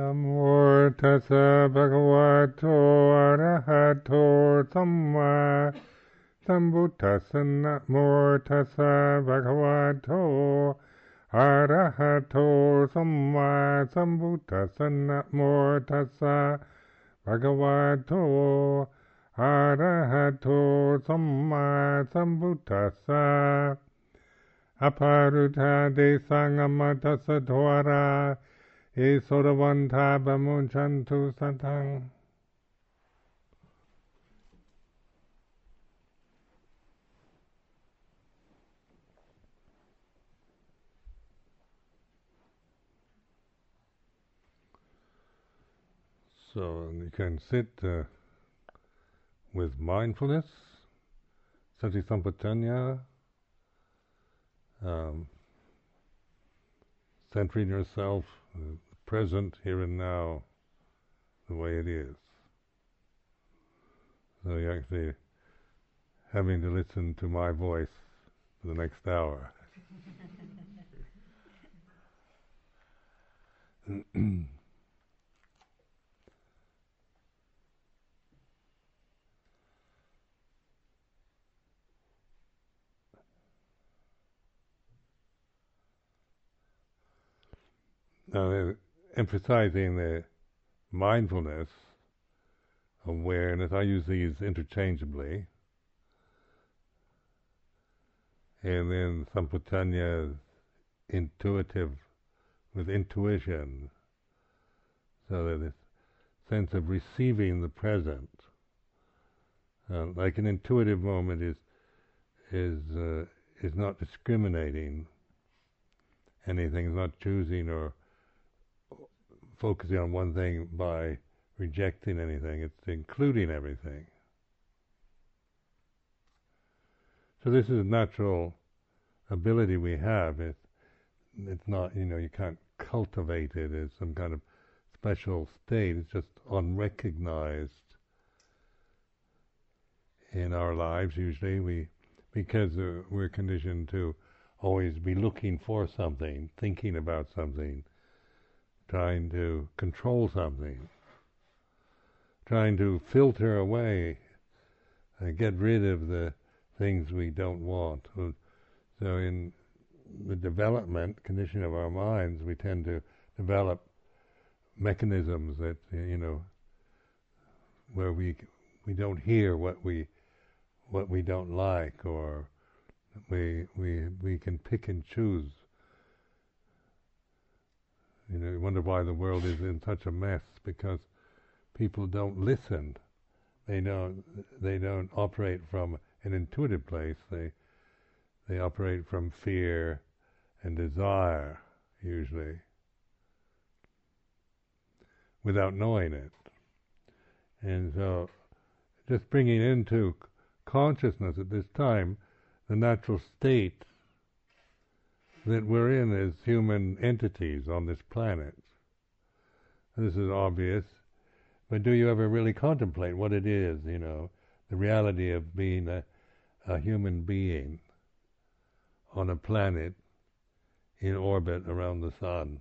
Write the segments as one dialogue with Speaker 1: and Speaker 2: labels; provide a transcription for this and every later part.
Speaker 1: นะโมตัสสะภะ
Speaker 2: คะวะโตอะระหะโตสัมมาสัมพุทธัสสะนะโมตัสสะภะคะวะโตอะระหะโตสัมมาสัมพุทธัสสะนะโมตัสสะภะคะวะโตอะระหะโตสัมมาสัมพุทธัสสะอภารุธาเดสังอมตัสสะทวารา
Speaker 1: samma sambuddhassa Namo tassa bhagavato arahato samma sambuddhassa aparuta de sangamata sadhvara e sodavanta bamunchantu satang. So you can sit uh, with mindfulness, sati sampajanya, um, centering yourself uh, present here and now the way it is. So you're actually having to listen to my voice for the next hour. Now, emphasizing the mindfulness, awareness, I use these interchangeably. And then sampajanya intuitive with intuition. So that this sense of receiving the present. Uh, like an intuitive moment is is uh, is not discriminating anything, is not choosing or focusing on one thing by rejecting anything, it's including everything. So this is a natural ability we have. It's, it's not, you know, you can't cultivate it as some kind of special state. It's just unrecognized in our lives. Usually, we because uh, we're conditioned to always be looking for something, thinking about something, trying to control something, trying to filter away, uh, get rid of the things we don't want. So in the development condition of our minds, we tend to develop mechanisms that you know where we we don't hear what we what we don't like, or we we we can pick and choose you know, you wonder why the world is in such a mess because people don't listen. They don't. They don't operate from an intuitive place. They they operate from fear and desire usually, without knowing it. And so, just bringing into consciousness at this time the natural state that we're in as human entities on this planet. This is obvious, but do you ever really contemplate what it is, you know, the reality of being a, a human being on a planet in orbit around the sun,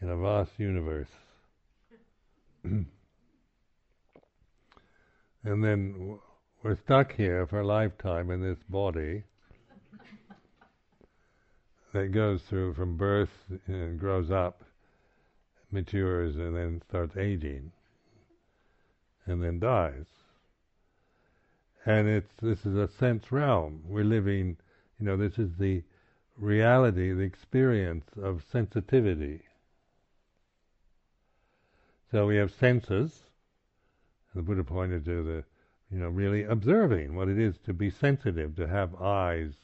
Speaker 1: in a vast universe? and then we're stuck here for a lifetime in this body that goes through from birth and grows up, matures, and then starts aging, and then dies. And it's this is a sense realm. We're living, you know, this is the reality, the experience of sensitivity. So we have senses. The Buddha pointed to the, you know, really observing what it is to be sensitive, to have eyes,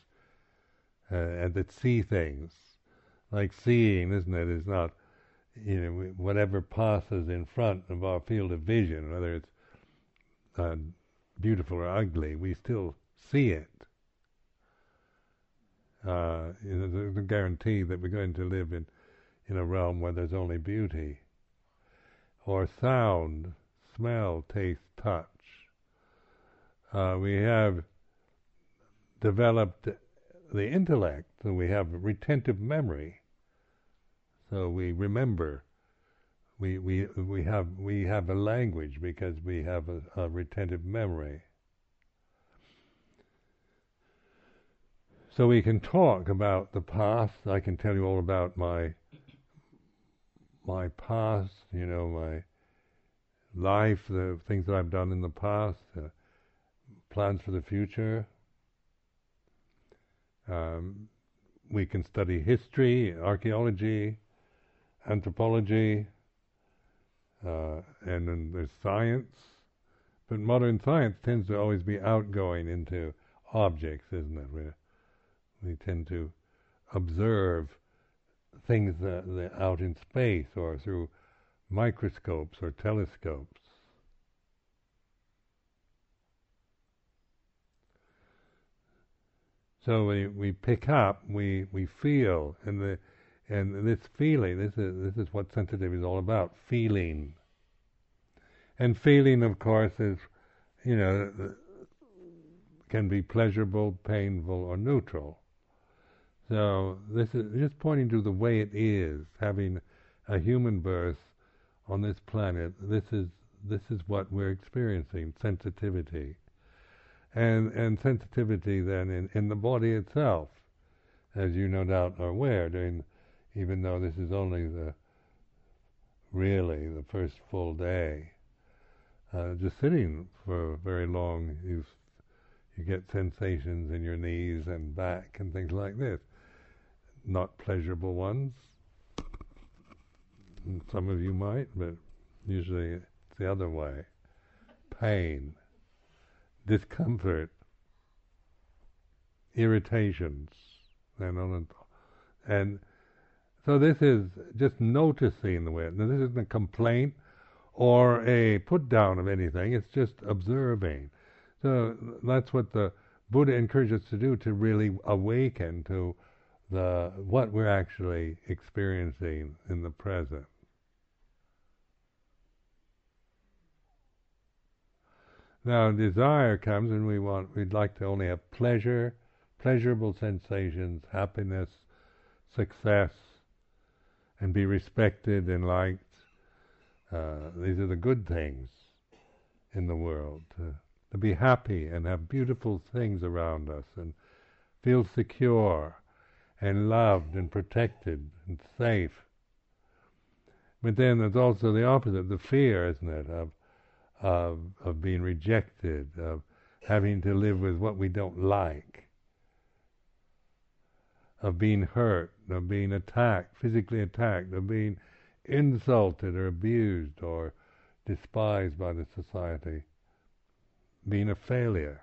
Speaker 1: uh, and that see things. Like seeing, isn't it? Is not, you know, whatever passes in front of our field of vision, whether it's uh, beautiful or ugly, we still see it. Uh, you know, there's a guarantee that we're going to live in, in a realm where there's only beauty. Or sound, smell, taste, touch. Uh, we have developed the intellect, so we have retentive memory. So we remember we, we, we, have, we have a language because we have a, a retentive memory. So we can talk about the past. I can tell you all about my my past, you know, my life, the things that I've done in the past, uh, plans for the future. Um, we can study history, archaeology, anthropology, uh, and then there's science. But modern science tends to always be outgoing into objects, isn't it? We're, we tend to observe things that, that out in space or through microscopes or telescopes. So we, we pick up, we, we feel, and the and this feeling, this is this is what sensitivity is all about, feeling. And feeling, of course, is you know can be pleasurable, painful, or neutral. So this is just pointing to the way it is, having a human birth on this planet. This is this is what we're experiencing, sensitivity. And and sensitivity then in, in the body itself, as you no doubt are aware, during even though this is only the really the first full day, uh, just sitting for very long, you you get sensations in your knees and back and things like this not pleasurable ones. Some of you might, but usually it's the other way. Pain, discomfort, irritations, and on and. And so this is just noticing the way. Now this isn't a complaint or a put down of anything. It's just observing. So that's what the Buddha encourages us to do to really awaken to the what we're actually experiencing in the present. Now desire comes and we want we'd like to only have pleasure, pleasurable sensations, happiness, success, and be respected and liked. Uh, these are the good things in the world. To, to be happy and have beautiful things around us and feel secure and loved and protected and safe. But then there's also the opposite, the fear, isn't it, of of of being rejected, of having to live with what we don't like, of being hurt, of being attacked, physically attacked, of being insulted or abused or despised by the society, being a failure.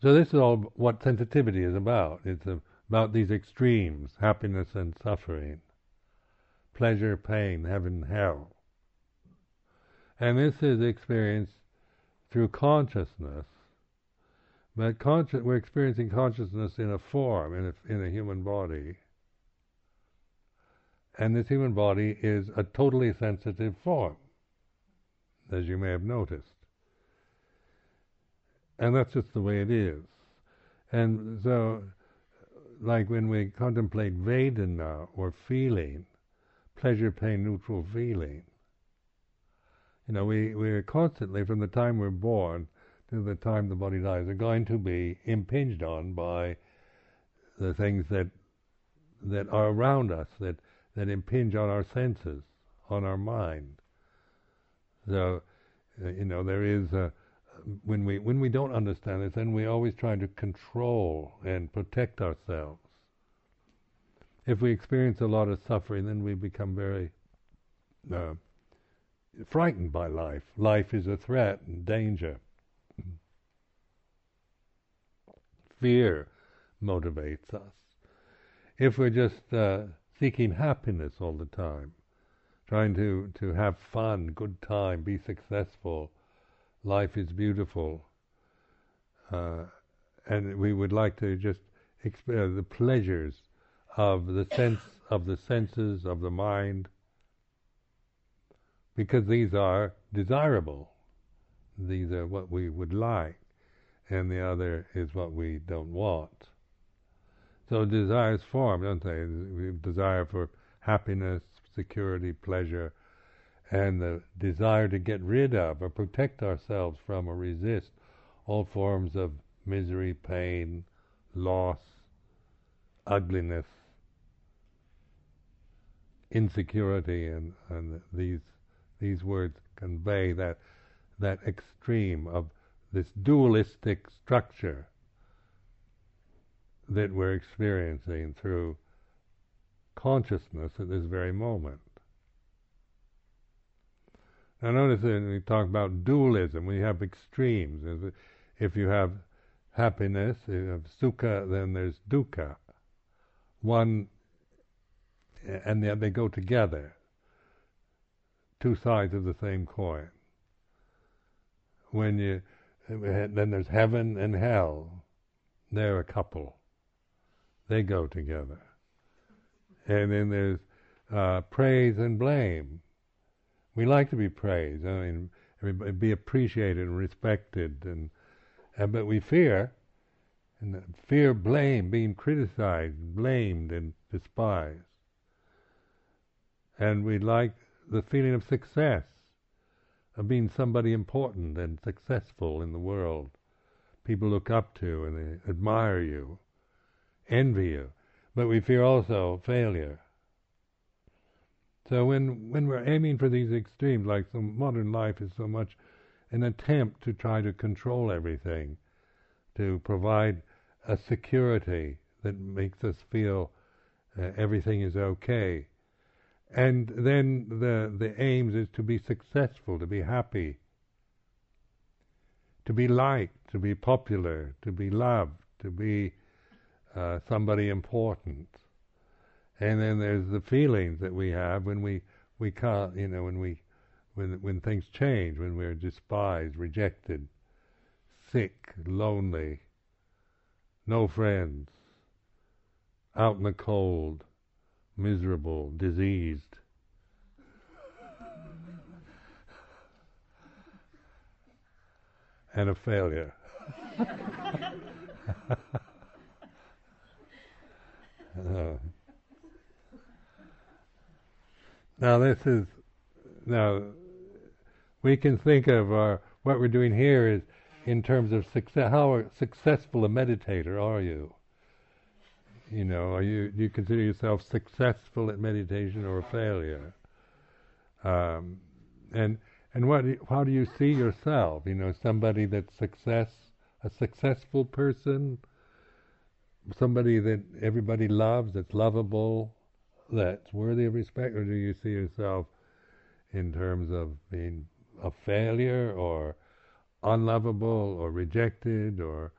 Speaker 1: So this is all what sensitivity is about. It's about these extremes, happiness and suffering, pleasure, pain, heaven, hell. And this is experienced through consciousness. But consci- we're experiencing consciousness in a form, in a, in a human body. And this human body is a totally sensitive form, as you may have noticed. And that's just the way it is. And so, like when we contemplate Vedana or feeling, pleasure, pain, neutral feeling, you know, we, we're constantly, from the time we're born to the time the body dies, are going to be impinged on by the things that that are around us, that, that impinge on our senses, on our mind. So, uh, you know, there is a, when we when we don't understand it, then we always try to control and protect ourselves. If we experience a lot of suffering, then we become very uh, frightened by life. Life is a threat and danger. Fear motivates us. If we're just uh, seeking happiness all the time, trying to, to have fun, good time, be successful, life is beautiful, uh, and we would like to just experience the pleasures of the sense of the senses of the mind, because these are desirable. These are what we would like, and the other is what we don't want. So desires form, don't they? We desire for happiness, security, pleasure, and the desire to get rid of or protect ourselves from or resist all forms of misery, pain, loss, ugliness, insecurity, and, and these these words convey that that extreme of this dualistic structure that we're experiencing through consciousness at this very moment. Now notice that we talk about dualism, we have extremes. If you have happiness, if you have sukha, then there's dukkha. One, and they go together. Two sides of the same coin. When you, then there's heaven and hell. They're a couple. They go together. And then there's uh, praise and blame. We like to be praised. I mean, be appreciated and respected, and, and but we fear, and fear blame, being criticized, blamed, and despised. And we like the feeling of success, of being somebody important and successful in the world. People look up to and they admire you, envy you. But we fear also failure. So when when we're aiming for these extremes, like so modern life is so much an attempt to try to control everything, to provide a security that makes us feel uh, everything is okay, and then the the aims is to be successful, to be happy, to be liked, to be popular, to be loved, to be uh, somebody important. And then there's the feelings that we have when we we can't, you know, when we when when things change, when we're despised, rejected, sick, lonely, no friends, out in the cold, miserable, diseased. and a failure. uh. Now this is now we can think of our what we're doing here is in terms of success. How successful a meditator are you? You know, are you do you consider yourself successful at meditation or a failure? Um, and and what how do you see yourself? You know, somebody that's success, a successful person, somebody that everybody loves, that's lovable, that's worthy of respect, or do you see yourself in terms of being a failure or unlovable or rejected or,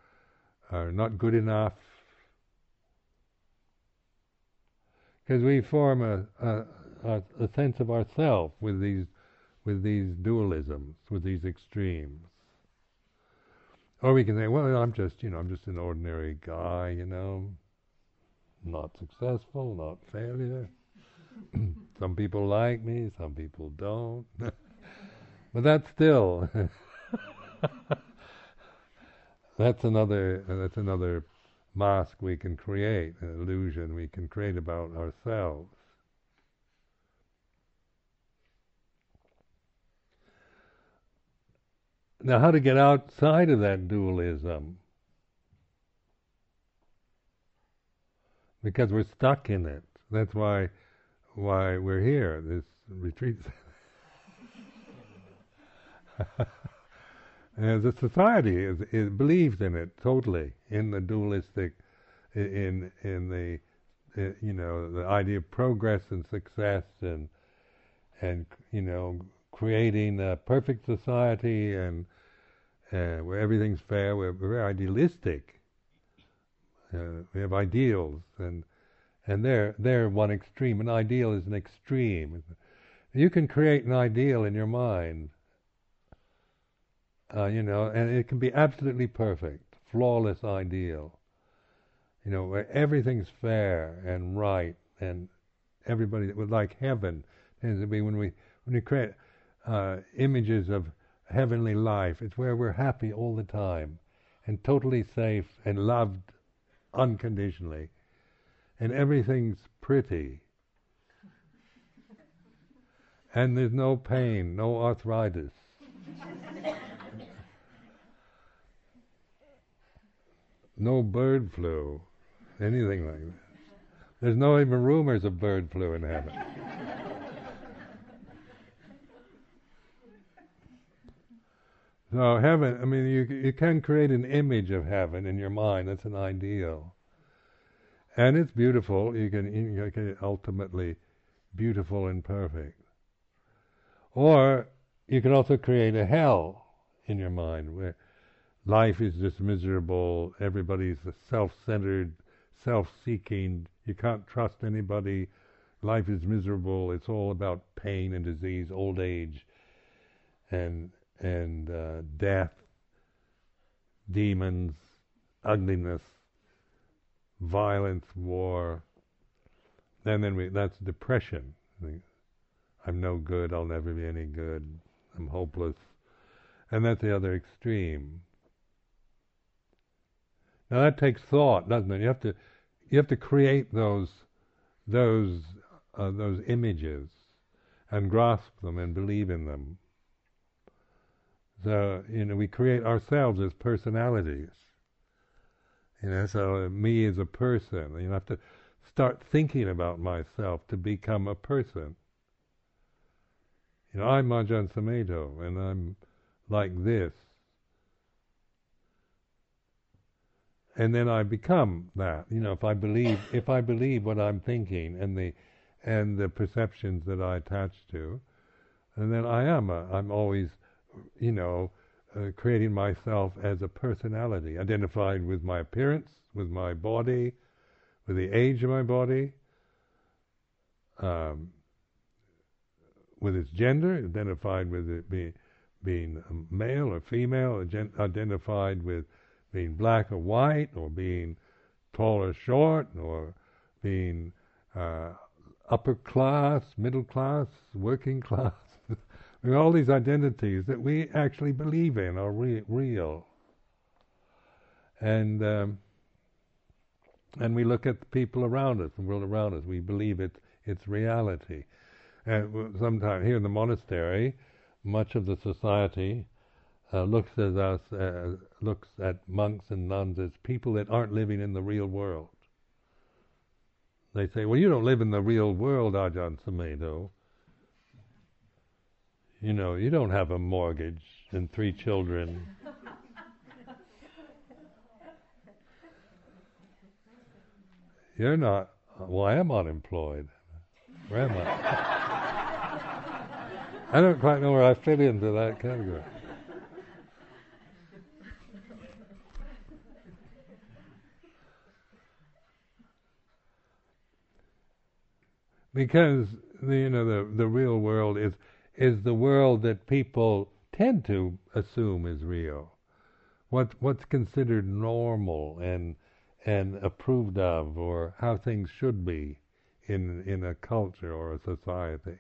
Speaker 1: or not good enough? Because we form a, a, a, sense of ourself with these with these dualisms, with these extremes. Or we can say, well, I'm just, you know, I'm just an ordinary guy, you know, not successful, not failure. some people like me, some people don't. but that's still that's another that's another mask we can create, an illusion we can create about ourselves. Now, how to get outside of that dualism? because we're stuck in it. That's why why we're here. This retreat. and the society is, is, believes in it totally in the dualistic, in in the you know the idea of progress and success and and you know creating a perfect society and uh, where everything's fair. We're, we're very idealistic uh, we have ideals, and and they're they're one extreme. An ideal is an extreme. You can create an ideal in your mind, uh, you know, and it can be absolutely perfect, flawless ideal. You know, where everything's fair and right, and everybody would like heaven tends to be when we when we create uh, images of heavenly life. It's where we're happy all the time, and totally safe and loved unconditionally, and everything's pretty, and there's no pain, no arthritis. No bird flu, anything like that. There's no even rumors of bird flu in heaven. so heaven, I mean, you you can create an image of heaven in your mind. That's an ideal, and it's beautiful. You can you can ultimately beautiful and perfect. Or you can also create a hell in your mind where life is just miserable, everybody's self-centered, self-seeking, you can't trust anybody, life is miserable, it's all about pain and disease, old age, and and uh, death, demons, ugliness, violence, war. And then we, that's depression. I'm no good, I'll never be any good, I'm hopeless. And that's the other extreme. Now that takes thought, doesn't it? You have to you have to create those those uh, those images and grasp them and believe in them. So you know we create ourselves as personalities. You know, so me as a person. You have to start thinking about myself to become a person. You know, I'm Ajahn Sumedho, and I'm like this. and then I become that. You know, if I believe if I believe what I'm thinking and the and the perceptions that I attach to, and then I am. A, I'm always, you know, uh, creating myself as a personality, identified with my appearance, with my body, with the age of my body, um, with its gender, identified with it being being male or female, identified with being black or white, or being tall or short, or being uh, upper class, middle class, working class. all these identities that we actually believe in are re- real. And um, and we look at the people around us, the world around us. We believe it's it's reality. And sometimes here in the monastery, much of the society uh, looks at us, uh, looks at monks and nuns as people that aren't living in the real world. They say, "Well, you don't live in the real world, Ajahn Sumedho. You know, you don't have a mortgage and three children." You're not. Well, I am unemployed. Where am I? I don't quite know where I fit into that category. because the, you know the the real world is is the world that people tend to assume is real. What what's considered normal and and approved of, or how things should be in in a culture or a society.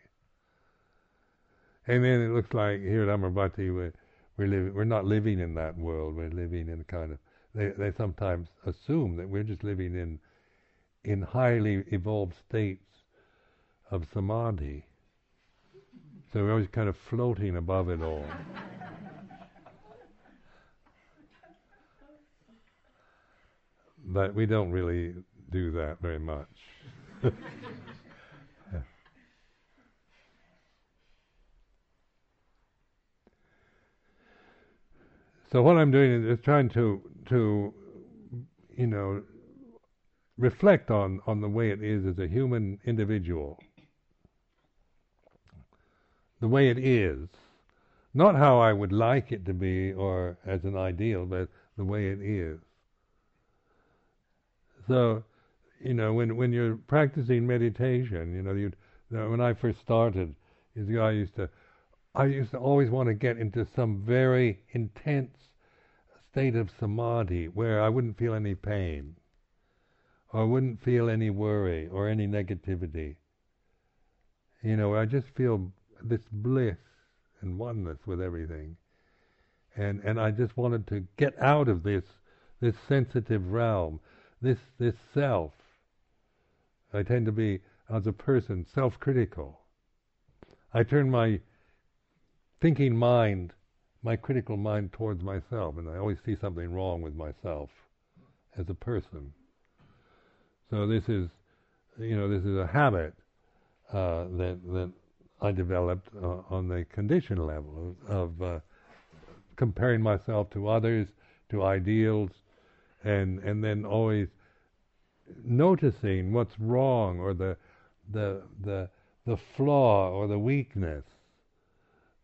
Speaker 1: And then it looks like here at Amaravati we're we're, living, we're not living in that world. We're living in a kind of they they sometimes assume that we're just living in in highly evolved states of samadhi. So we're always kind of floating above it all. but we don't really do that very much. so what I'm doing is trying to to you know reflect on on the way it is as a human individual the way it is, not how I would like it to be or as an ideal, but the way it is. So, you know, when when you're practicing meditation, you know, you when I first started, I used to, I used to always want to get into some very intense state of samadhi where I wouldn't feel any pain, or wouldn't feel any worry or any negativity. You know, I just feel this bliss and oneness with everything. And and I just wanted to get out of this this sensitive realm, this this self. I tend to be as a person self-critical. I turn my thinking mind, my critical mind towards myself, and I always see something wrong with myself as a person. So this is, you know, this is a habit uh, that that I developed uh, on the condition level of, of uh, comparing myself to others, to ideals, and and then always noticing what's wrong or the the the the flaw or the weakness,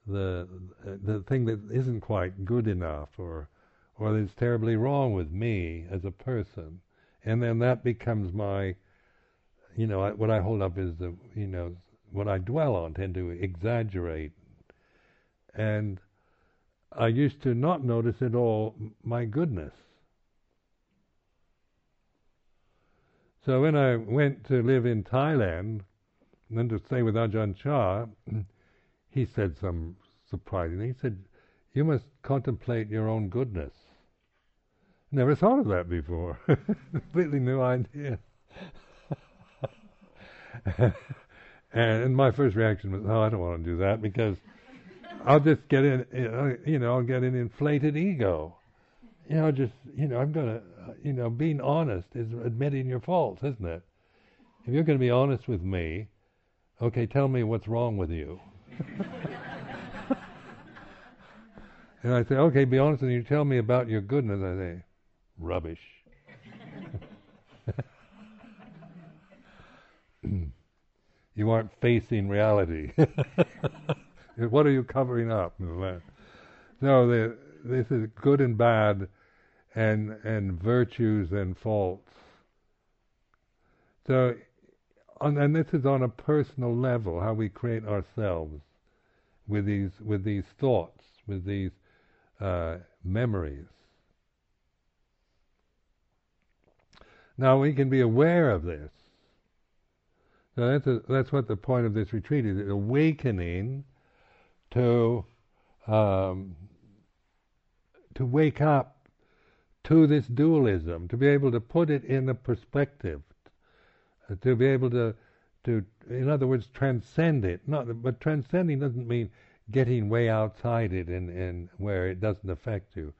Speaker 1: the the thing that isn't quite good enough or or that's terribly wrong with me as a person, and then that becomes my, you know, what I hold up is the you know what I dwell on, tend to exaggerate, and I used to not notice at all my goodness. So when I went to live in Thailand, and then to stay with Ajahn Chah, he said some surprising. He said, "You must contemplate your own goodness." Never thought of that before. Completely new idea. and my first reaction was, "Oh, I don't want to do that because I'll just get in, you know, I'll get an inflated ego. You know, just, you know, I'm gonna, you know, being honest is admitting your faults, isn't it? If you're going to be honest with me, okay, tell me what's wrong with you. and I say, okay, be honest and you. Tell me about your goodness. I say, rubbish. you aren't facing reality. what are you covering up? No, this is good and bad, and and virtues and faults. So, on, and this is on a personal level, how we create ourselves with these with these thoughts, with these uh, memories. Now we can be aware of this. So that's a, that's what the point of this retreat is: awakening to um, to wake up to this dualism, to be able to put it in a perspective, to be able to to in other words transcend it. Not but transcending doesn't mean getting way outside it and, and where it doesn't affect you,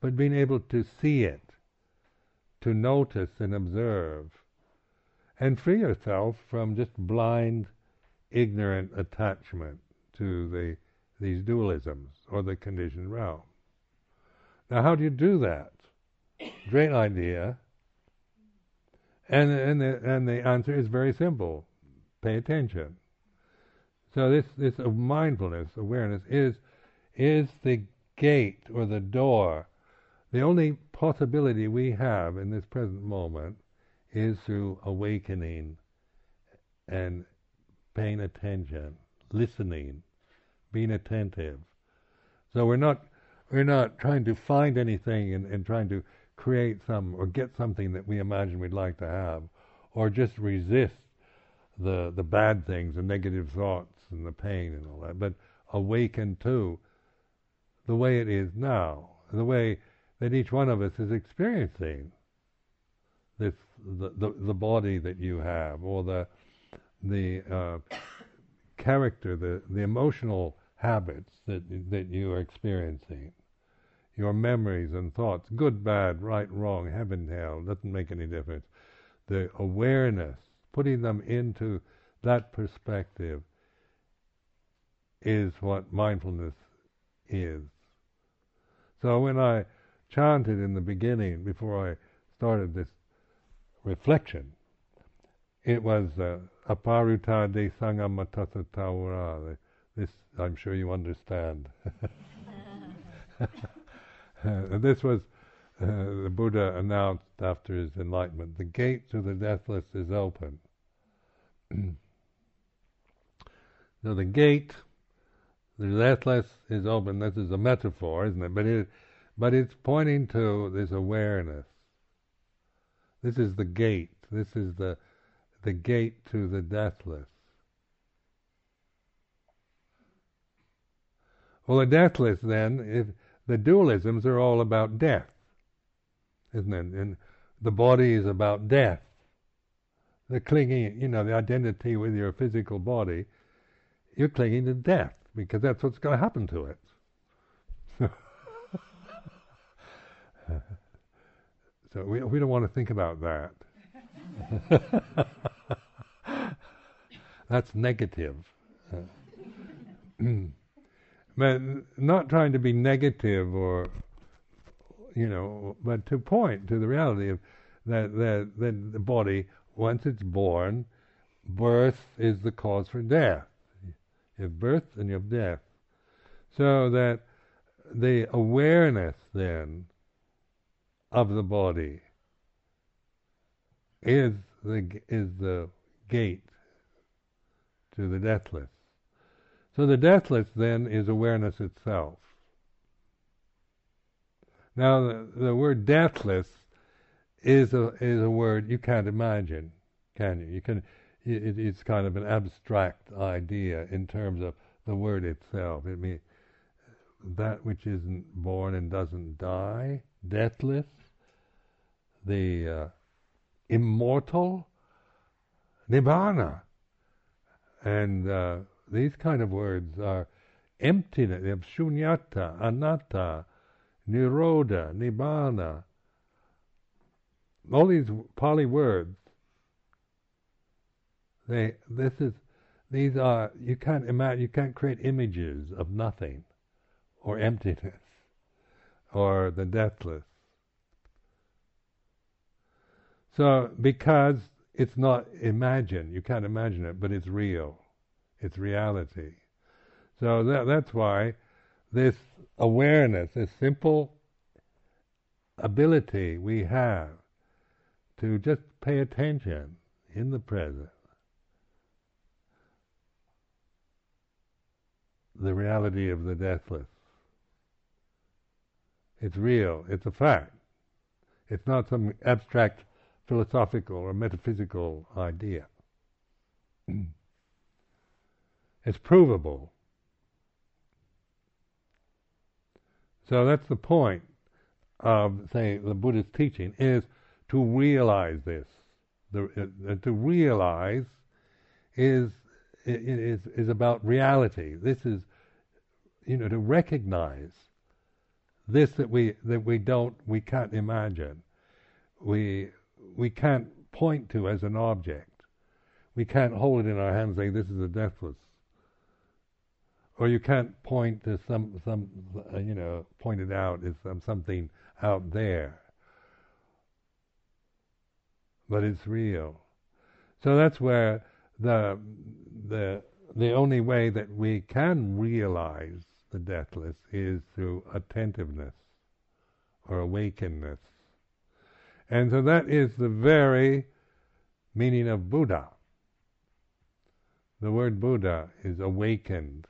Speaker 1: but being able to see it, to notice and observe, and free yourself from just blind, ignorant attachment to the these dualisms or the conditioned realm. Now, how do you do that? Great idea. And and the, and the answer is very simple: pay attention. So this this mindfulness awareness is is the gate or the door. The only possibility we have in this present moment is through awakening and paying attention, listening, being attentive. So we're not we're not trying to find anything and, and trying to create some or get something that we imagine we'd like to have, or just resist the the bad things, the negative thoughts and the pain and all that, but awaken to the way it is now, the way that each one of us is experiencing this the the, the body that you have, or the the uh, character, the the emotional habits that that you are experiencing, your memories and thoughts, good, bad, right, wrong, heaven, hell, doesn't make any difference. The awareness, putting them into that perspective, is what mindfulness is. So when I chanted in the beginning, before I started this reflection, it was uh, aparuta de sangamatasa tawara, this, I'm sure you understand. this was uh, the Buddha announced after his enlightenment. The gate to the deathless is open. so the gate, the deathless is open. This is a metaphor, isn't it? But it, but it's pointing to this awareness. This is the gate. This is the the gate to the deathless. Well, the deathless then, if the dualisms are all about death, isn't it? And the body is about death. The clinging, you know, the identity with your physical body you're clinging to death because that's what's going to happen to it. so we we don't want to think about that. that's negative. but not trying to be negative or you know, but to point to the reality of that that that the body once it's born, birth is the cause for death. You have birth and you have death. So that the awareness then of the body is the is the gate to the deathless. So the deathless then is awareness itself. Now the, the word deathless is a is a word you can't imagine, can you? You can. It, it's kind of an abstract idea in terms of the word itself. It means that which isn't born and doesn't die, deathless, the uh, immortal, nibbana, and uh, these kind of words are emptiness, they have shunyata, anatta, nirodha, nibbana, all these Pali words, they this is these are you can't imagine you can't create images of nothing or emptiness or the deathless. So because it's not imagined, you can't imagine it, but it's real. It's reality. So that, that's why this awareness, this simple ability we have to just pay attention in the present. The reality of the deathless. It's real, it's a fact. It's not some abstract philosophical or metaphysical idea. it's provable. So that's the point of, say, the Buddhist teaching is to realize this. The, uh, to realize is, is, is about reality. This is, you know, to recognize this that we, that we don't, we can't imagine. We, we can't point to as an object. We can't hold it in our hands and say, this is a deathless. Or you can't point to some, some uh, you know, point it out as some, something out there but it's real. So that's where the the the only way that we can realize the deathless is through attentiveness or awakeness. And so that is the very meaning of Buddha. The word Buddha is awakened.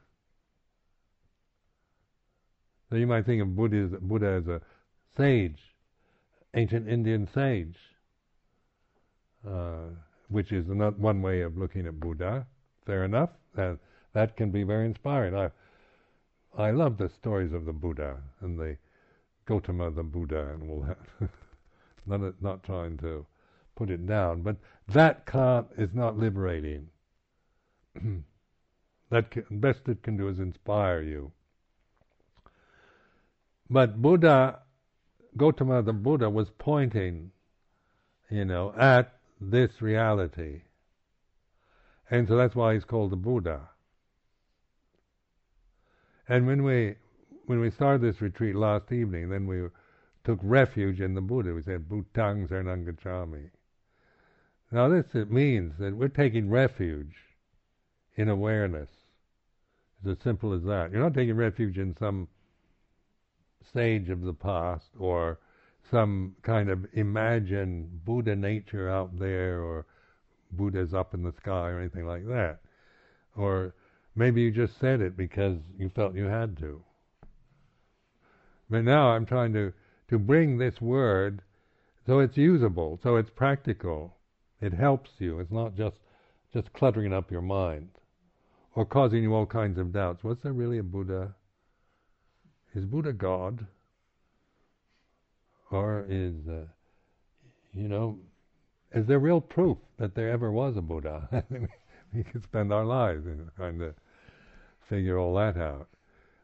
Speaker 1: So you might think of Buddha as, Buddha as a sage, ancient Indian sage uh, which is not one way of looking at Buddha. Fair enough. That that can be very inspiring. I I love the stories of the Buddha and the Gautama the Buddha and all that. not not trying to put it down, but that can't is not liberating. that can, best it can do is inspire you. But Buddha, Gautama the Buddha was pointing, you know, at this reality. And so that's why he's called the Buddha. And when we when we started this retreat last evening, then we took refuge in the Buddha. We said, Bhutang Saranangachami. Now this means that we're taking refuge in awareness. It's as simple as that. You're not taking refuge in some stage of the past or some kind of imagined Buddha nature out there, or Buddha's up in the sky, or anything like that. Or maybe you just said it because you felt you had to. But now I'm trying to, to bring this word so it's usable, so it's practical. It helps you. It's not just just cluttering up your mind or causing you all kinds of doubts. Was there really a Buddha? Is Buddha God? Or is, uh, you know, is there real proof that there ever was a Buddha? we could spend our lives in kind of figure all that out.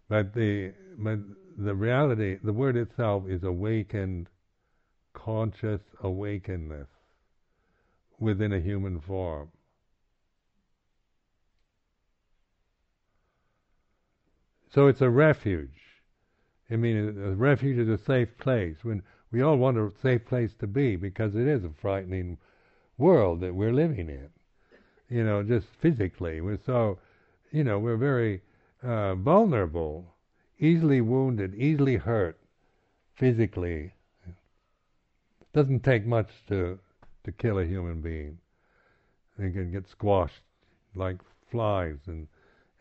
Speaker 1: But the but the reality, the word itself is awakened, conscious awakenedness within a human form. So it's a refuge. I mean, a refuge is a safe place. When we all want a safe place to be, because it is a frightening world that we're living in. You know, just physically, we're so, you know, we're very uh, vulnerable, easily wounded, easily hurt, physically. It doesn't take much to to kill a human being. They can get squashed like flies and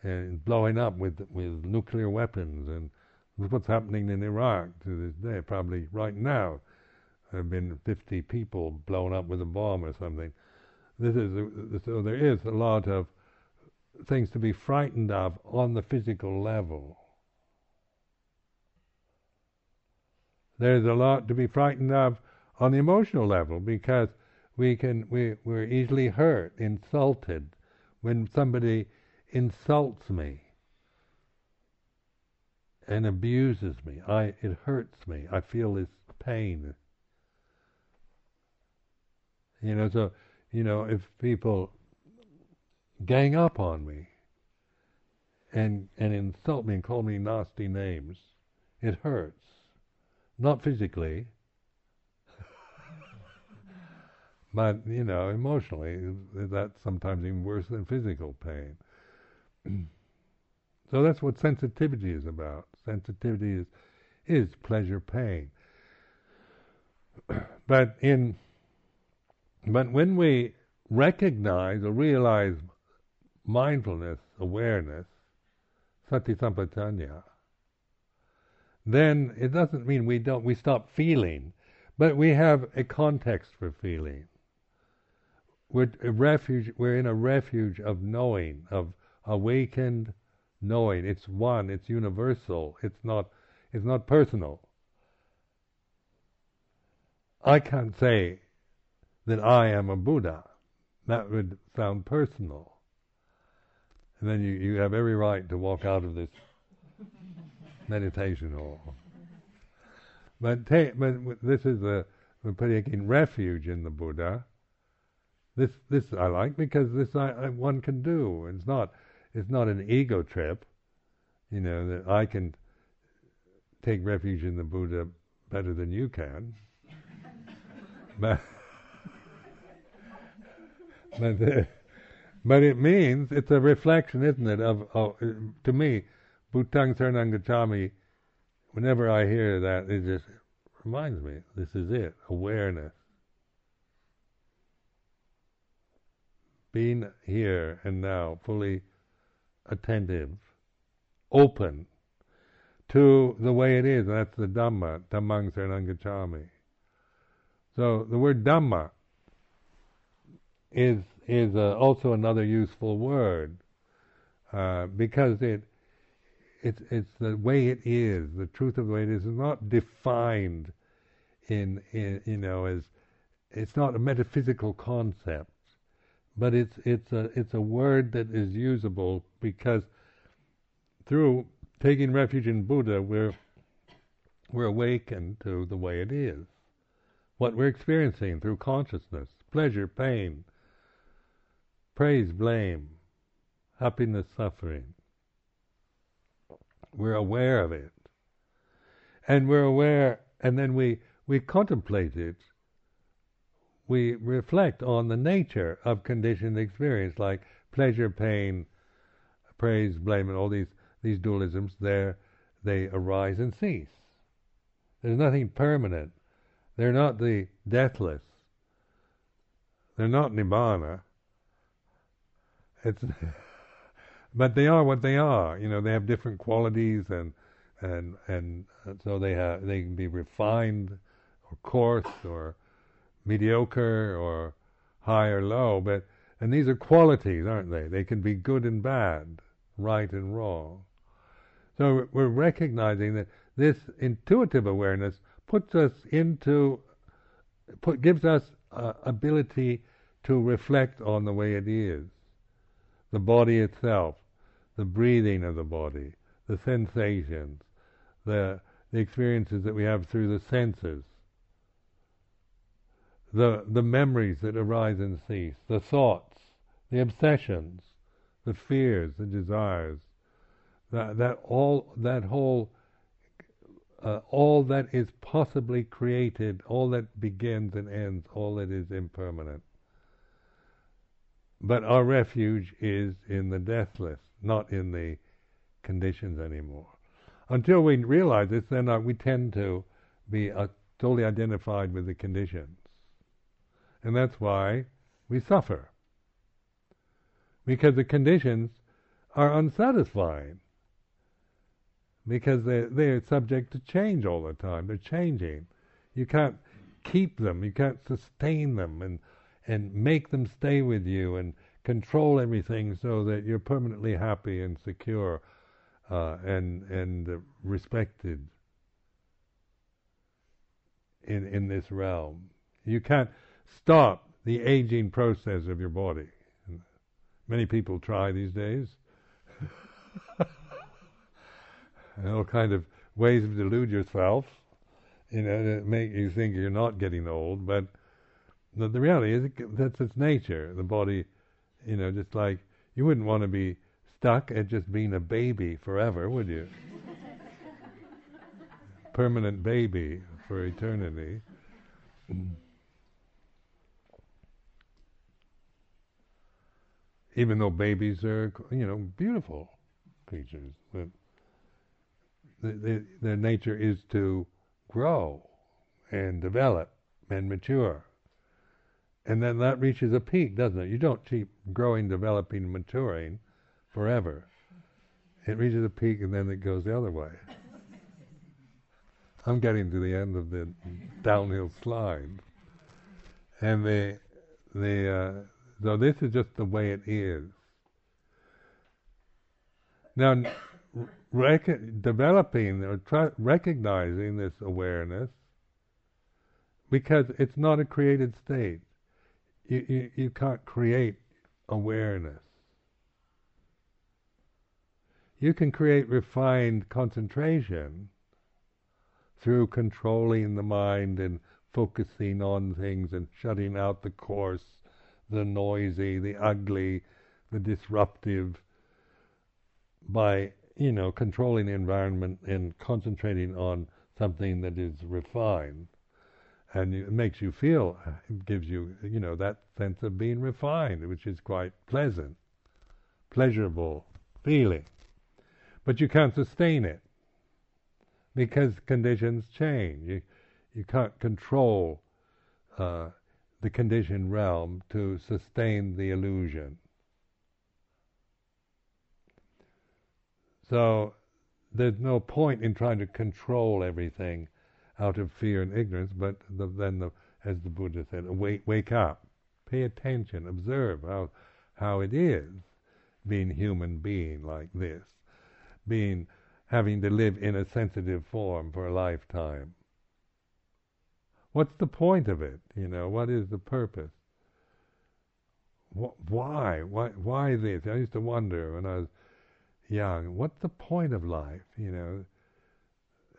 Speaker 1: and blowing up with with nuclear weapons and what's happening in Iraq to this day. Probably right now, there have been 50 people blown up with a bomb or something. This is a, so there is a lot of things to be frightened of on the physical level. There's a lot to be frightened of on the emotional level because we can we we're easily hurt, insulted when somebody insults me and abuses me. I it hurts me. I feel this pain. You know, so you know, if people gang up on me and and insult me and call me nasty names, it hurts. Not physically, but you know, emotionally, that's sometimes even worse than physical pain. so that's what sensitivity is about. Sensitivity is is pleasure pain. but in but when we recognize or realize mindfulness, awareness, sati then it doesn't mean we don't we stop feeling, but we have a context for feeling. We're a refuge. We're in a refuge of knowing, of awakened knowing. It's one. It's universal. It's not. It's not personal. I can't say that I am a Buddha. That would sound personal. And then you, you have every right to walk out of this meditation hall. But, ta- but this is a, we're refuge in the Buddha. This this I like because this I, I, one can do. It's not it's not an ego trip, you know, that I can take refuge in the Buddha better than you can. but but, uh, but it means it's a reflection, isn't it? Of, of to me, Buddhang Saranang. Whenever I hear that, it just reminds me. This is it. Awareness. Being here and now, fully attentive, open to the way it is. That's the Dhamma, Dhammang Saranang Gacchami. So the word Dhamma is is uh, also another useful word uh, because it it's it's the way it is, the truth of the way it is, is not defined in, in you know as it's not a metaphysical concept, but it's it's a it's a word that is usable because through taking refuge in Buddha, we're we're awakened to the way it is, what we're experiencing through consciousness, pleasure, pain, praise, blame, happiness, suffering. We're aware of it. And we're aware, and then we, we contemplate it. We reflect on the nature of conditioned experience, like pleasure, pain, praise, blame, and all these, these dualisms, there they arise and cease. There's nothing permanent. They're not the deathless. They're not nibbana. It's, but they are what they are. You know, they have different qualities, and and and so they have they can be refined, or coarse, or mediocre, or high or low. But and these are qualities, aren't they? They can be good and bad, right and wrong. So we're recognizing that this intuitive awareness puts us into, put, gives us uh, ability to reflect on the way it is the body itself, the breathing of the body, the sensations, the, the experiences that we have through the senses, the, the memories that arise and cease, the thoughts, the obsessions, the fears, the desires, that, that all that whole uh, all that is possibly created, all that begins and ends, all that is impermanent. But our refuge is in the deathless, not in the conditions anymore. Until we realize this, then uh, we tend to be uh, totally identified with the conditions. And that's why we suffer. Because the conditions are unsatisfying. Because they're, they're subject to change all the time. They're changing. You can't keep them. You can't sustain them and, and make them stay with you and control everything so that you're permanently happy and secure uh, and, and uh, respected in, in this realm. You can't stop the aging process of your body. Many people try these days. all kind of ways to delude yourself, you know, to make you think you're not getting old. But the, the reality is that's its nature. The body, you know, just like you wouldn't want to be stuck at just being a baby forever, would you? Permanent baby for eternity. Even though babies are, you know, beautiful creatures, their nature is to grow and develop and mature. And then that reaches a peak, doesn't it? You don't keep growing, developing, maturing forever. It reaches a peak and then it goes the other way. I'm getting to the end of the downhill slide. And the the uh, so this is just the way it is. Now, rec- developing or recognizing this awareness, because it's not a created state. You, you, you can't create awareness. You can create refined concentration through controlling the mind and focusing on things and shutting out the coarse the noisy, the ugly, the disruptive, by you know controlling the environment and concentrating on something that is refined, and it makes you feel, it gives you you know that sense of being refined, which is quite pleasant, pleasurable feeling, but you can't sustain it because conditions change. You you can't control. Uh, the conditioned realm to sustain the illusion. So there's no point in trying to control everything out of fear and ignorance, but the, then, the, as the Buddha said, wake, wake up, pay attention, observe how how it is being human being like this, being having to live in a sensitive form for a lifetime. What's the point of it? You know, what is the purpose? why? Why? Why this? I used to wonder when I was young. What's the point of life? You know,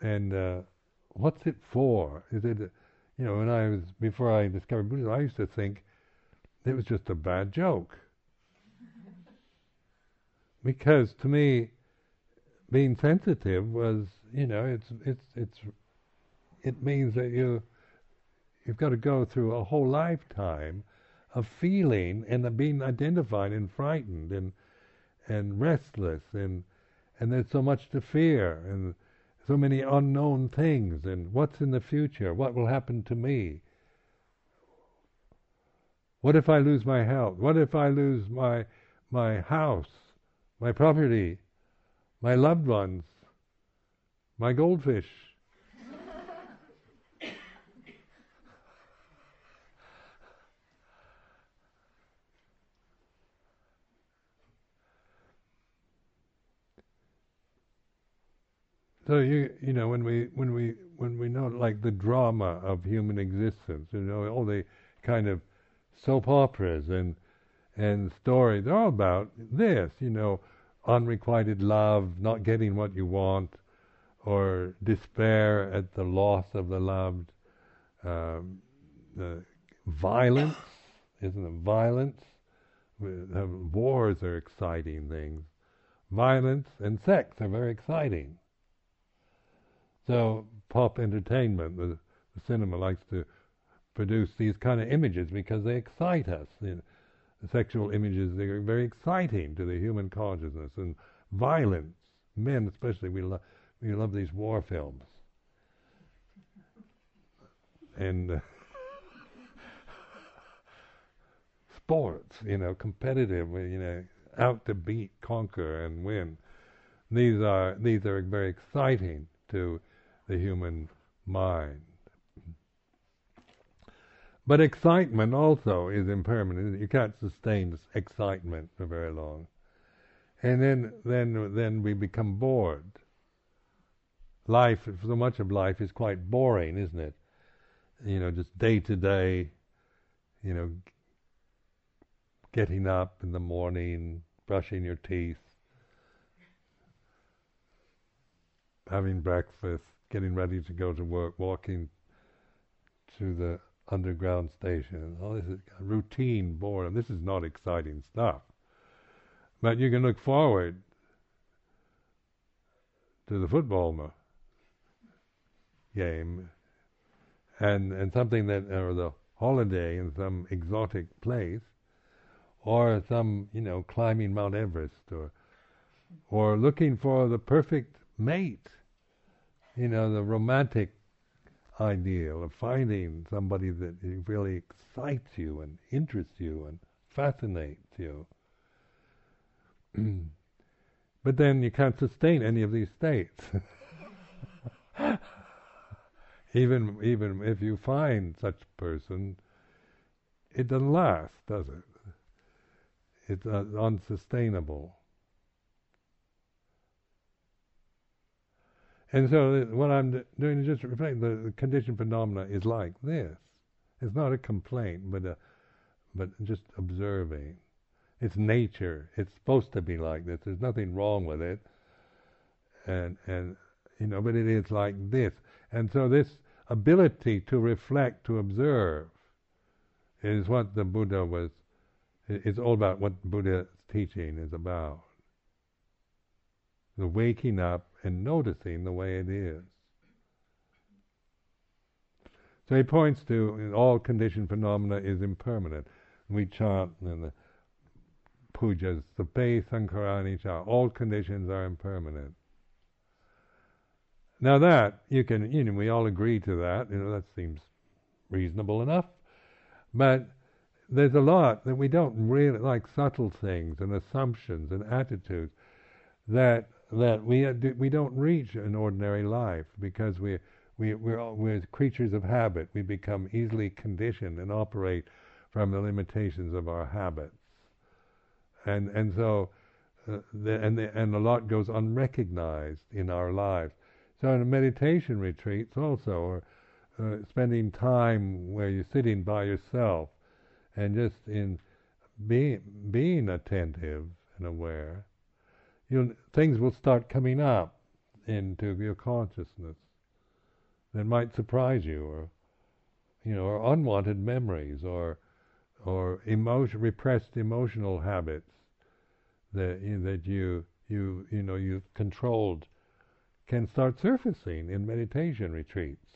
Speaker 1: and uh, what's it for? Is it, you know, when I was before I discovered Buddhism, I used to think it was just a bad joke. because to me, being sensitive was, you know, it's it's it's it means that you You've got to go through a whole lifetime of feeling and being identified and frightened and and restless and and there's so much to fear and so many unknown things and what's in the future? What will happen to me? What if i lose my health? What if i lose my my house my property my loved ones my goldfish So you you know when we when we when we know like the drama of human existence, you know all the kind of soap operas and and stories, they're all about this. You know, unrequited love, not getting what you want, or despair at the loss of the loved, um, the violence, isn't it? Violence. Wars are exciting things. Violence and sex are very exciting. So pop entertainment, the, the cinema likes to produce these kind of images because they excite us. You know, the sexual images they are very exciting to the human consciousness and violence. Men especially, we love we love these war films. And uh, sports, you know, competitive, you know, out to beat, conquer, and win. These are these are very exciting to the human mind. But excitement also is impermanent. You can't sustain excitement for very long, and then then then we become bored. Life, so much of life is quite boring, isn't it? You know, just day to day. You know, getting up in the morning, brushing your teeth, having breakfast, getting ready to go to work, walking to the underground station. All this is routine, boredom. This is not exciting stuff. But you can look forward to the football game and and something that or the holiday in some exotic place or some you know climbing Mount Everest or or looking for the perfect mate you know the romantic ideal of finding somebody that really excites you and interests you and fascinates you. but then you can't sustain any of these states. even even if you find such a person, it doesn't last, does it? It's uh, unsustainable. And so uh, what I'm doing is just reflecting the, the conditioned phenomena is like this. It's not a complaint, but a, but just observing. It's nature. It's supposed to be like this. There's nothing wrong with it. And and you know, but it is like this. And so this ability to reflect, to observe, is what the Buddha was. It's all about what Buddha's teaching is about. The waking up and noticing the way it is. So he points to all conditioned phenomena is impermanent. We chant in the pujas, Sankhara Anicca, all conditions are impermanent. Now that you can, you know, we all agree to that. You know, that seems reasonable enough. But there's a lot that we don't really like subtle things and assumptions and attitudes that that we uh, we don't reach an ordinary life because we we we're we're creatures of habit. We become easily conditioned and operate from the limitations of our habits, and and so uh, the, and the, and a lot goes unrecognized in our lives. So in meditation retreats also, or uh, spending time where you're sitting by yourself, and just in being being attentive and aware you things will start coming up into your consciousness that might surprise you, or you know, or unwanted memories, or or emotion, repressed emotional habits that you, that you you you know you've controlled can start surfacing in meditation retreats.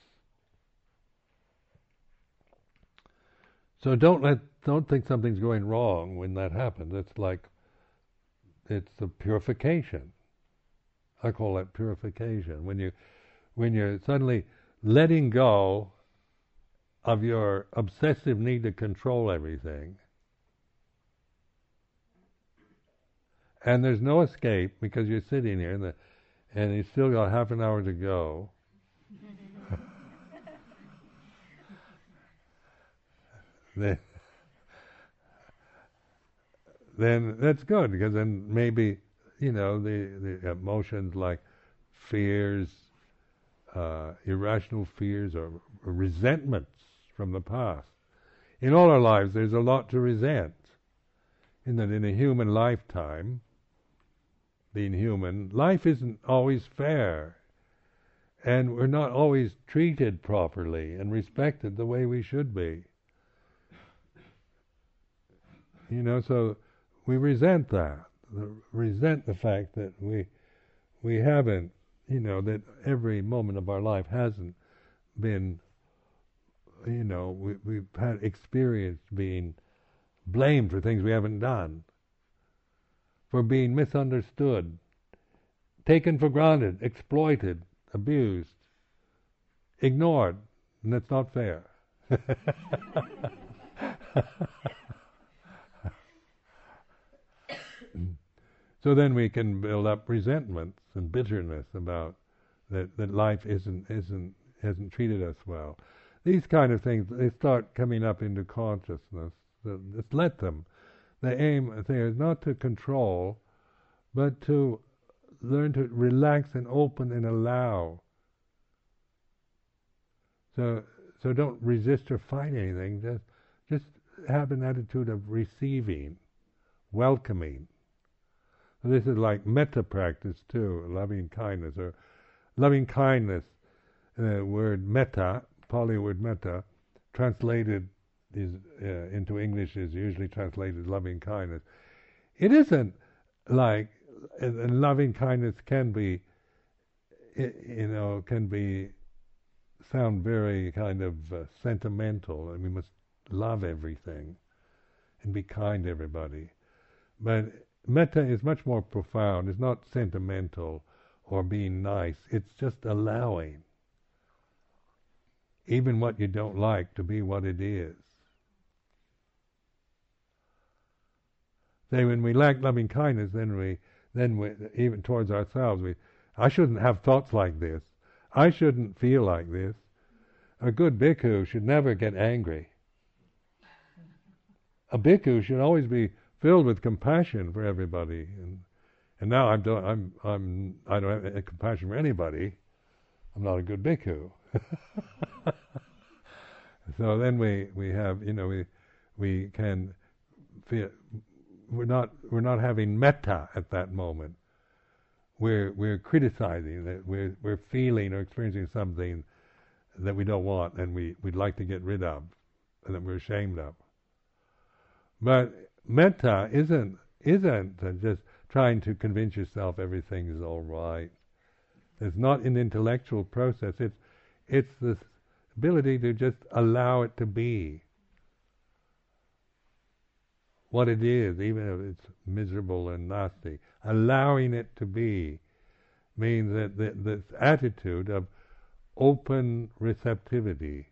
Speaker 1: So don't let don't think something's going wrong when that happens. It's like it's the purification. I call it purification. When you when you're suddenly letting go of your obsessive need to control everything. And there's no escape because you're sitting here and, the, and you still got half an hour to go. then, then that's good because then maybe you know the the emotions like fears, uh, irrational fears, or, resentments from the past. In all our lives, there's a lot to resent. In that, in a human lifetime, being human, life isn't always fair. And we're not always treated properly and respected the way we should be. You know, so we resent that. Resent the fact that we we haven't, you know, that every moment of our life hasn't been, you know, we, we've had experienced being blamed for things we haven't done, for being misunderstood, taken for granted, exploited, abused, ignored, and that's not fair. so then we can build up resentments and bitterness about that, that life isn't isn't hasn't treated us well. These kind of things they start coming up into consciousness. Just let them. The aim there is not to control, but to learn to relax and open and allow. So so don't resist or fight anything. Just just have an attitude of receiving, welcoming. So this is like metta practice too, loving kindness or loving kindness. The uh, word metta, Pali word metta, translated is uh, into English is usually translated loving kindness. It isn't like and loving kindness can be, you know, can be sound very kind of uh, sentimental, and we must love everything and be kind to everybody. But metta is much more profound. It's not sentimental or being nice. It's just allowing even what you don't like to be what it is. Say when we lack loving kindness, then we then we, even towards ourselves, we, I shouldn't have thoughts like this. I shouldn't feel like this. A good bhikkhu should never get angry. A bhikkhu should always be filled with compassion for everybody. And and now I'm don't, I'm I'm I don't have compassion for anybody. I'm not a good bhikkhu. so then we we have you know we we can feel we're not we're not having metta at that moment. We're we're criticizing that we're we're feeling or experiencing something that we don't want and we we'd like to get rid of and that we're ashamed of. But metta isn't isn't just trying to convince yourself everything is all right. It's not an intellectual process. It's it's this ability to just allow it to be what it is, even if it's miserable and nasty. Allowing it to be means that, that this attitude of open receptivity,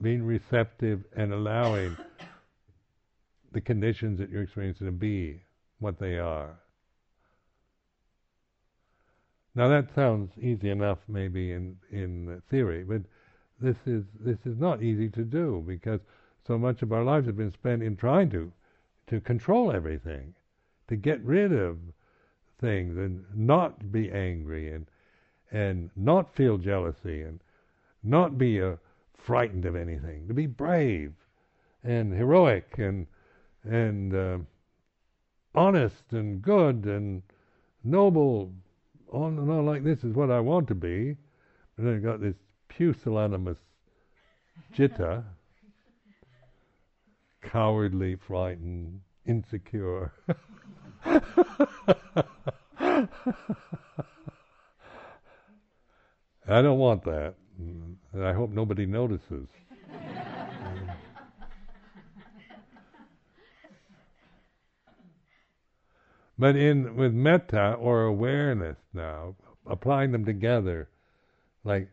Speaker 1: being receptive and allowing the conditions that you're experiencing to be what they are. Now that sounds easy enough, maybe in in theory, but this is this is not easy to do because so much of our lives have been spent in trying to to control everything, to get rid of things and not be angry and and not feel jealousy and not be uh, frightened of anything, to be brave and heroic and and uh, honest and good and noble, on and on like this is what I want to be. And then I got this pusillanimous citta, cowardly, frightened, insecure. I don't want that. And I hope nobody notices. but in with metta or awareness now, applying them together, like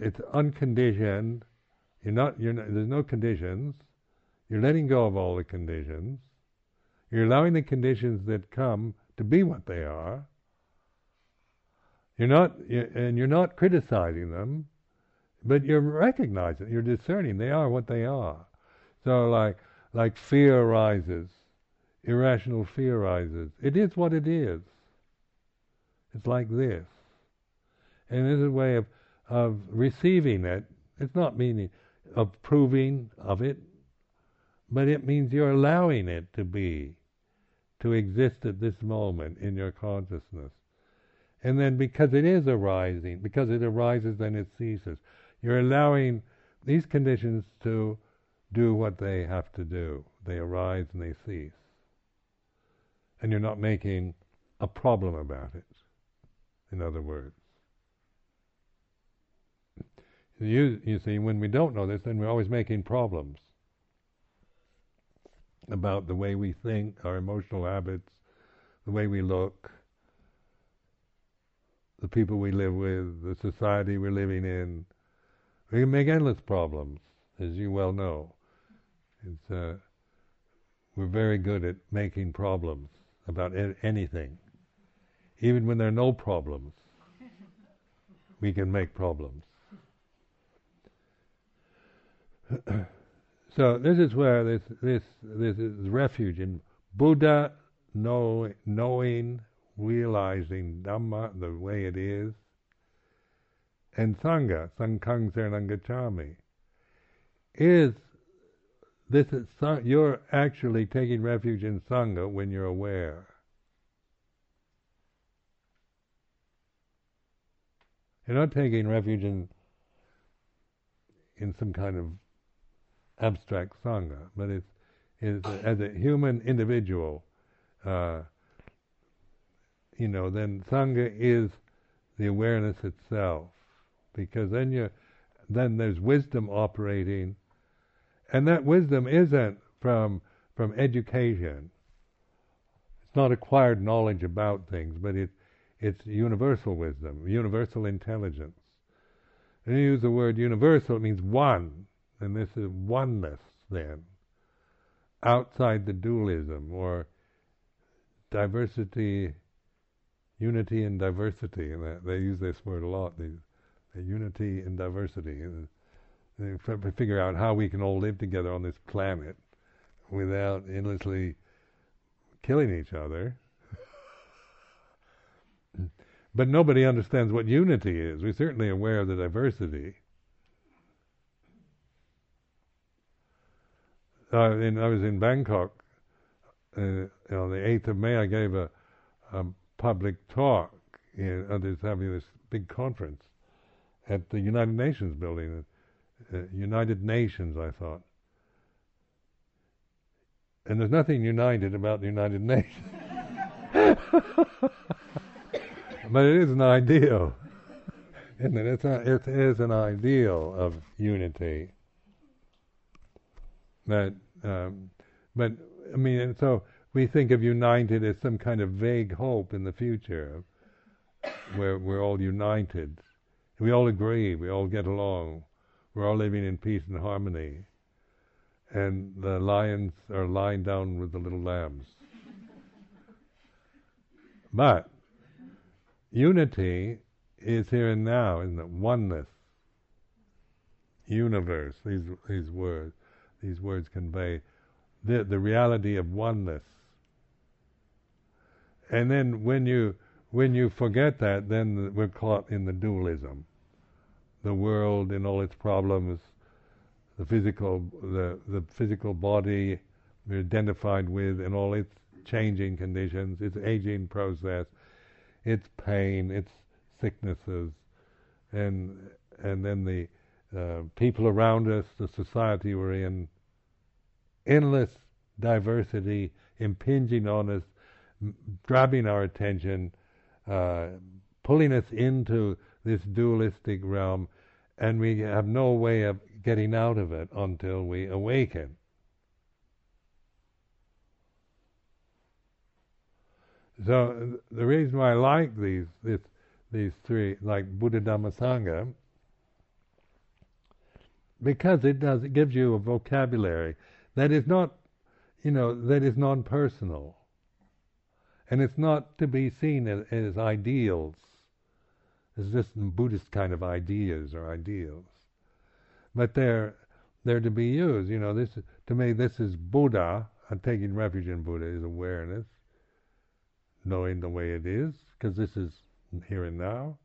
Speaker 1: it's unconditioned. You're not. You're not, there's no conditions. You're letting go of all the conditions. You're allowing the conditions that come to be what they are. You're not, and you're not criticizing them, but you're recognizing, you're discerning they are what they are. So, like, like fear arises, irrational fear arises. It is what it is. It's like this, and it's a way of of receiving it. It's not meaning approving of it, but it means you're allowing it to be, to exist at this moment in your consciousness. And then because it is arising, because it arises, then it ceases. You're allowing these conditions to do what they have to do. They arise and they cease. And you're not making a problem about it, in other words. You, you see, when we don't know this, then we're always making problems about the way we think, our emotional habits, the way we look, the people we live with, the society we're living in. We can make endless problems, as you well know. Uh, we're very good at making problems about anything. Even when there are no problems, we can make problems. so this is where this this this is refuge in Buddha know, knowing, realizing Dhamma the way it is, and Sangha, Sanghang Saranam is this is you're actually taking refuge in Sangha when you're aware. You're not taking refuge in in some kind of abstract sangha, but it's, it's as a human individual, uh, you know, then sangha is the awareness itself, because then you, then there's wisdom operating, and that wisdom isn't from from education. It's not acquired knowledge about things, but it it's universal wisdom, universal intelligence. And you use the word universal, it means one and this is oneness then, outside the dualism or diversity, unity and diversity, and they use this word a lot. the unity and diversity, and they figure out how we can all live together on this planet without endlessly killing each other. but nobody understands what unity is. We're certainly aware of the diversity. uh, in, I was in Bangkok uh, on the 8th of May. I gave a, a public talk. In, uh, there's having this big conference at the United Nations building. Uh, United Nations, I thought. And there's nothing united about the United Nations. but it is an ideal. Isn't it? It's a, it is an ideal of unity that, um, but I mean, so we think of united as some kind of vague hope in the future, where we're all united, we all agree, we all get along, we're all living in peace and harmony, and the lions are lying down with the little lambs. but unity is here and now, in the oneness, universe. These these words these words convey the, the reality of oneness. And then when you when you forget that, then we're caught in the dualism. The world and all its problems, the physical the the physical body we're identified with and all its changing conditions, its aging process, its pain, its sicknesses, and and then the uh, people around us, the society we're in, endless diversity impinging on us, grabbing our attention, uh, pulling us into this dualistic realm, and we have no way of getting out of it until we awaken. So the reason why I like these this, these three, like Buddha Dhamma Sangha, because it does it gives you a vocabulary that is not, you know, that is non-personal, and it's not to be seen as, as ideals. It's just Buddhist kind of ideas or ideals, but they're they're to be used. You know, this to me this is Buddha. I'm taking refuge in Buddha is awareness, knowing the way it is, because this is here and now.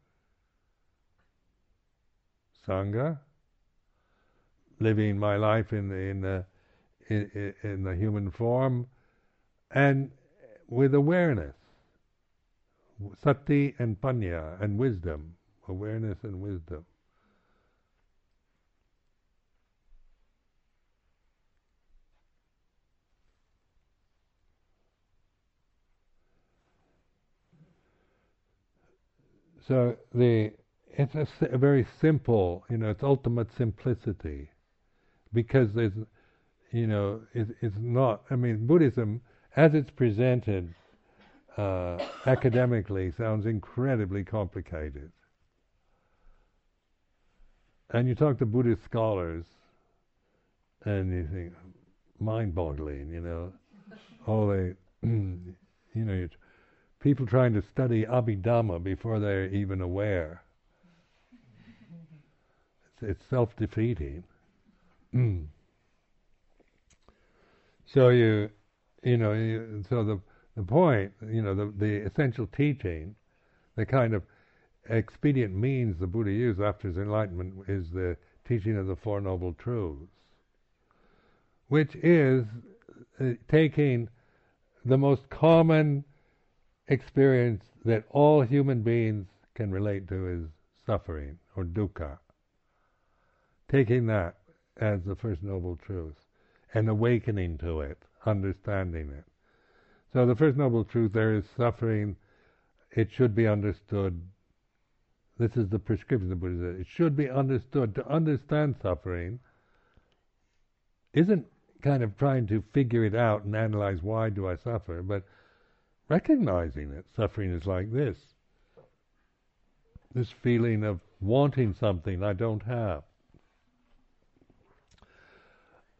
Speaker 1: Sangha, living my life in in the in, in the human form, and with awareness, sati and panya, and wisdom, awareness and wisdom. So the it's a, a, very simple, you know, it's ultimate simplicity, because there's, you know, it, it's not. I mean, Buddhism, as it's presented uh, academically, sounds incredibly complicated. And you talk to Buddhist scholars, and you think, mind-boggling, you know, all they, you know, people trying to study Abhidhamma before they're even aware. It's, it's self-defeating. so you, you know, so the the point, you know, the the essential teaching, the kind of expedient means the Buddha used after his enlightenment is the teaching of the Four Noble Truths, which is uh, taking the most common experience that all human beings can relate to is suffering or dukkha. Taking that as the first noble truth and awakening to it, understanding it. So the first noble truth there is suffering. It should be understood. This is the prescription of Buddhism. It should be understood. To understand suffering isn't kind of trying to figure it out and analyze why do I suffer, but recognizing that suffering is like this. This feeling of wanting something I don't have.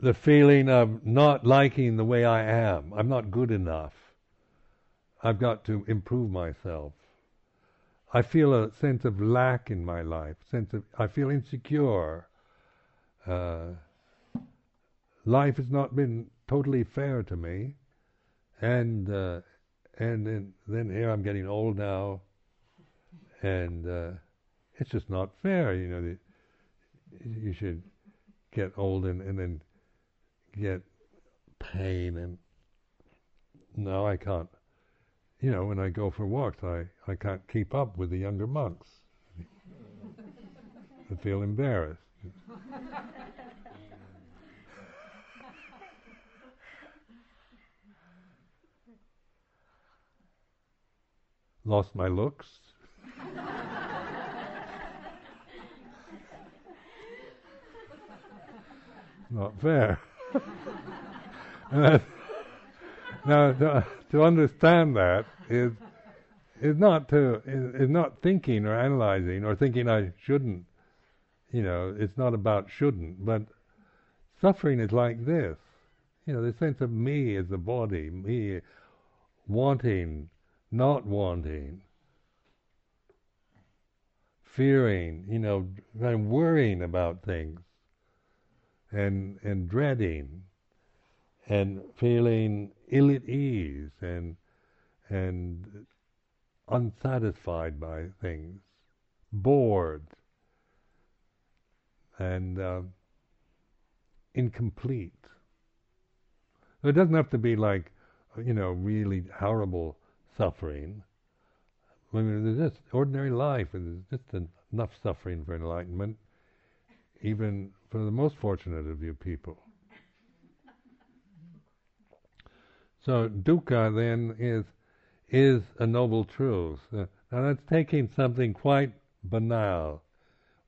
Speaker 1: The feeling of not liking the way I am. I'm not good enough. I've got to improve myself. I feel a sense of lack in my life. Sense of I feel insecure. Uh, life has not been totally fair to me, and uh, and then, then here I'm getting old now, and uh, it's just not fair. You know, the, you should get old and, and then get pain, and now I can't. You know, when I go for walks, I, I can't keep up with the younger monks. I feel embarrassed. lost my looks. Not fair. Now, to, to, understand that is is not to is, is not thinking or analyzing or thinking I shouldn't. You know, it's not about shouldn't, but suffering is like this. You know, the sense of me as the body, me wanting not wanting, fearing, you know, of worrying about things, and and dreading, and feeling ill at ease, and and unsatisfied by things, bored, and uh, incomplete. it doesn't have to be like, you know, really horrible suffering. I mean, there's just ordinary life, and there's just enough suffering for enlightenment, even for the most fortunate of you people. So dukkha then is is a noble truth. Uh, now that's taking something quite banal,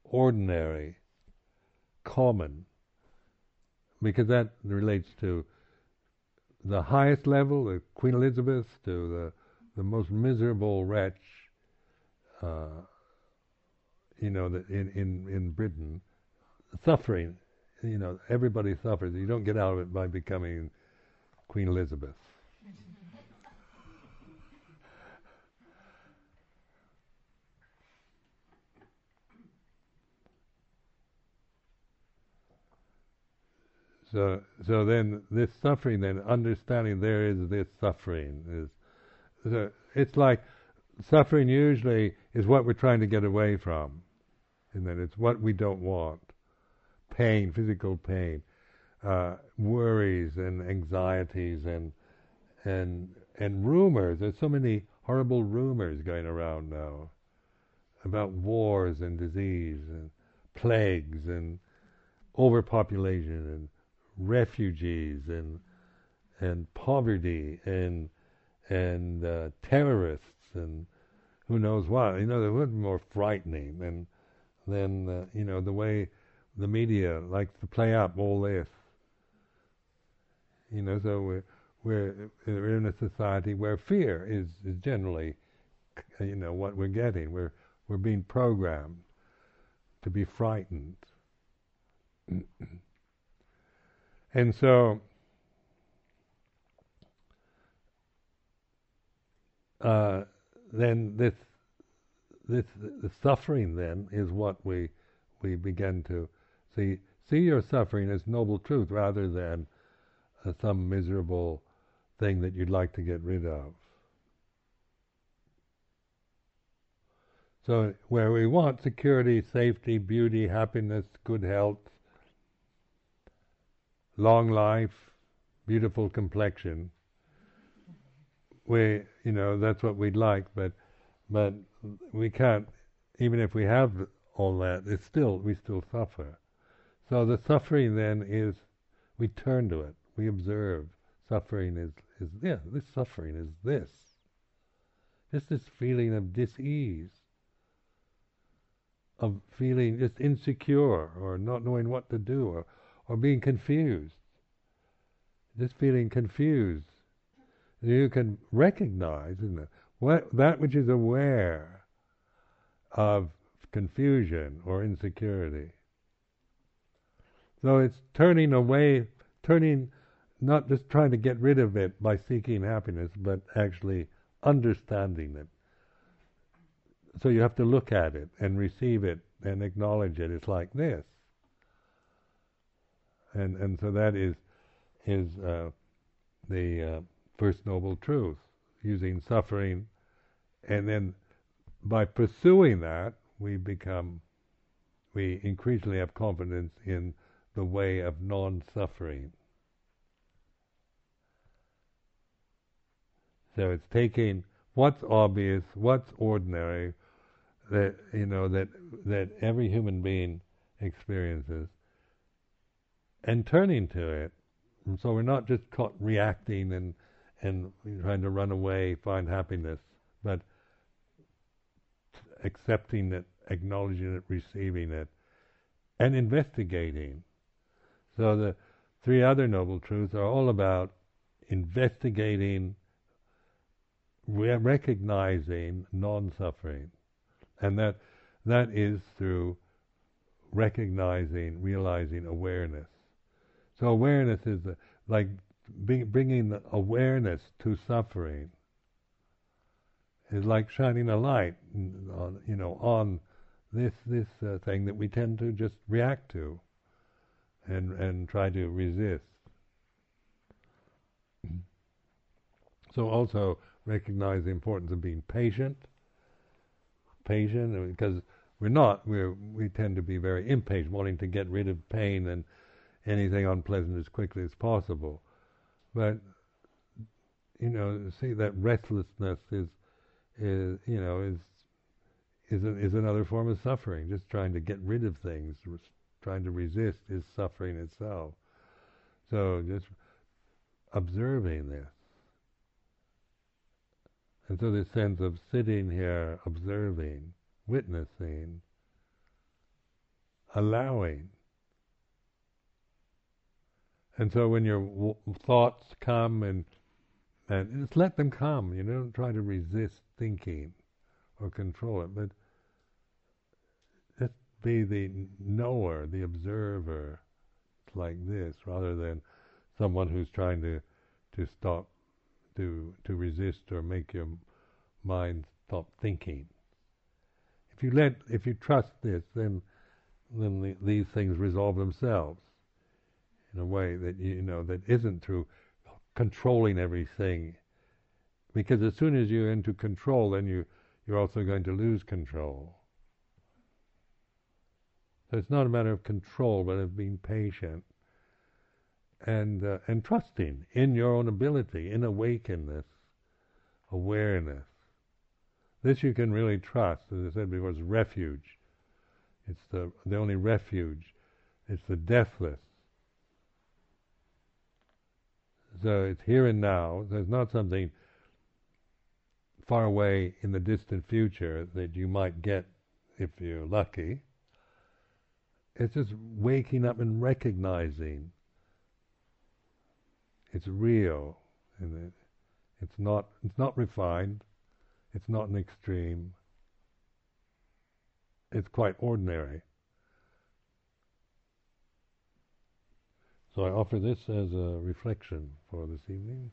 Speaker 1: ordinary, common, because that relates to the highest level, the Queen Elizabeth, to the the most miserable wretch, uh, you know, in, in, in Britain, suffering, you know, everybody suffers. You don't get out of it by becoming Queen Elizabeth. So, so then this suffering, then understanding there is this suffering is so it's like suffering usually is what we're trying to get away from, and then it's what we don't want. Pain, physical pain. uh, worries and anxieties and and and rumors. There's so many horrible rumors going around now about wars and disease and plagues and overpopulation and refugees and and poverty and and uh, terrorists and who knows what. You know, would be more frightening than than uh, you know the way the media likes to play up all this. You know, so we're we're, we're in a society where fear is, is generally, you know, what we're getting. We're we're being programmed to be frightened, and so. Uh, then this this the suffering then is what we we begin to see see your suffering as noble truth rather than uh, some miserable thing that you'd like to get rid of. So where we want security, safety, beauty, happiness, good health, long life, beautiful complexion, we you know that's what we'd like, but but we can't. Even if we have all that, it's still we still suffer. So the suffering then is we turn to it. We observe suffering is is yeah this suffering is this. Just this feeling of dis-ease, of feeling just insecure or not knowing what to do or or being confused. Just feeling confused you can recognize, isn't it? What, that which is aware of confusion or insecurity. So it's turning away, turning, not just trying to get rid of it by seeking happiness, but actually understanding it. So you have to look at it and receive it and acknowledge it. It's like this, and and so that is is uh, the uh, First Noble Truth, using suffering, and then by pursuing that, we become, we increasingly have confidence in the way of non-suffering. So it's taking what's obvious, what's ordinary, that you know that that every human being experiences, and turning to it. And so we're not just caught reacting and and trying to run away, find happiness, but accepting it, acknowledging it, receiving it, and investigating. So the three other noble truths are all about investigating, re- recognizing non-suffering, and that that is through recognizing, realizing awareness. So awareness is like bringing awareness to suffering. Is like shining a light, on, you know, on this this uh, thing that we tend to just react to, and and try to resist. So also recognize the importance of being patient. Patient, because we're not, we we tend to be very impatient, wanting to get rid of pain and anything unpleasant as quickly as possible. But you know, see that restlessness is is you know is is a, is another form of suffering. Just trying to get rid of things, trying to resist is suffering itself. So just observing this. And so this sense of sitting here, observing, witnessing, allowing, and so when your w- thoughts come and and just let them come. You don't try to resist thinking or control it, but be the knower, the observer, like this, rather than someone who's trying to to stop, to to resist or make your mind stop thinking. If you let, if you trust this, then then the, these things resolve themselves in a way that you know that isn't through controlling everything. Because as soon as you're into control, then you you're also going to lose control. So it's not a matter of control, but of being patient and uh, and trusting in your own ability, in awakeness, awareness. This you can really trust. As I said before, it's refuge. It's the the only refuge. It's the deathless. So it's here and now. There's not something far away in the distant future that you might get if you're lucky. It's just waking up and recognizing it's real, and it, it's not it's not refined, it's not an extreme. It's quite ordinary. So I offer this as a reflection for this evening.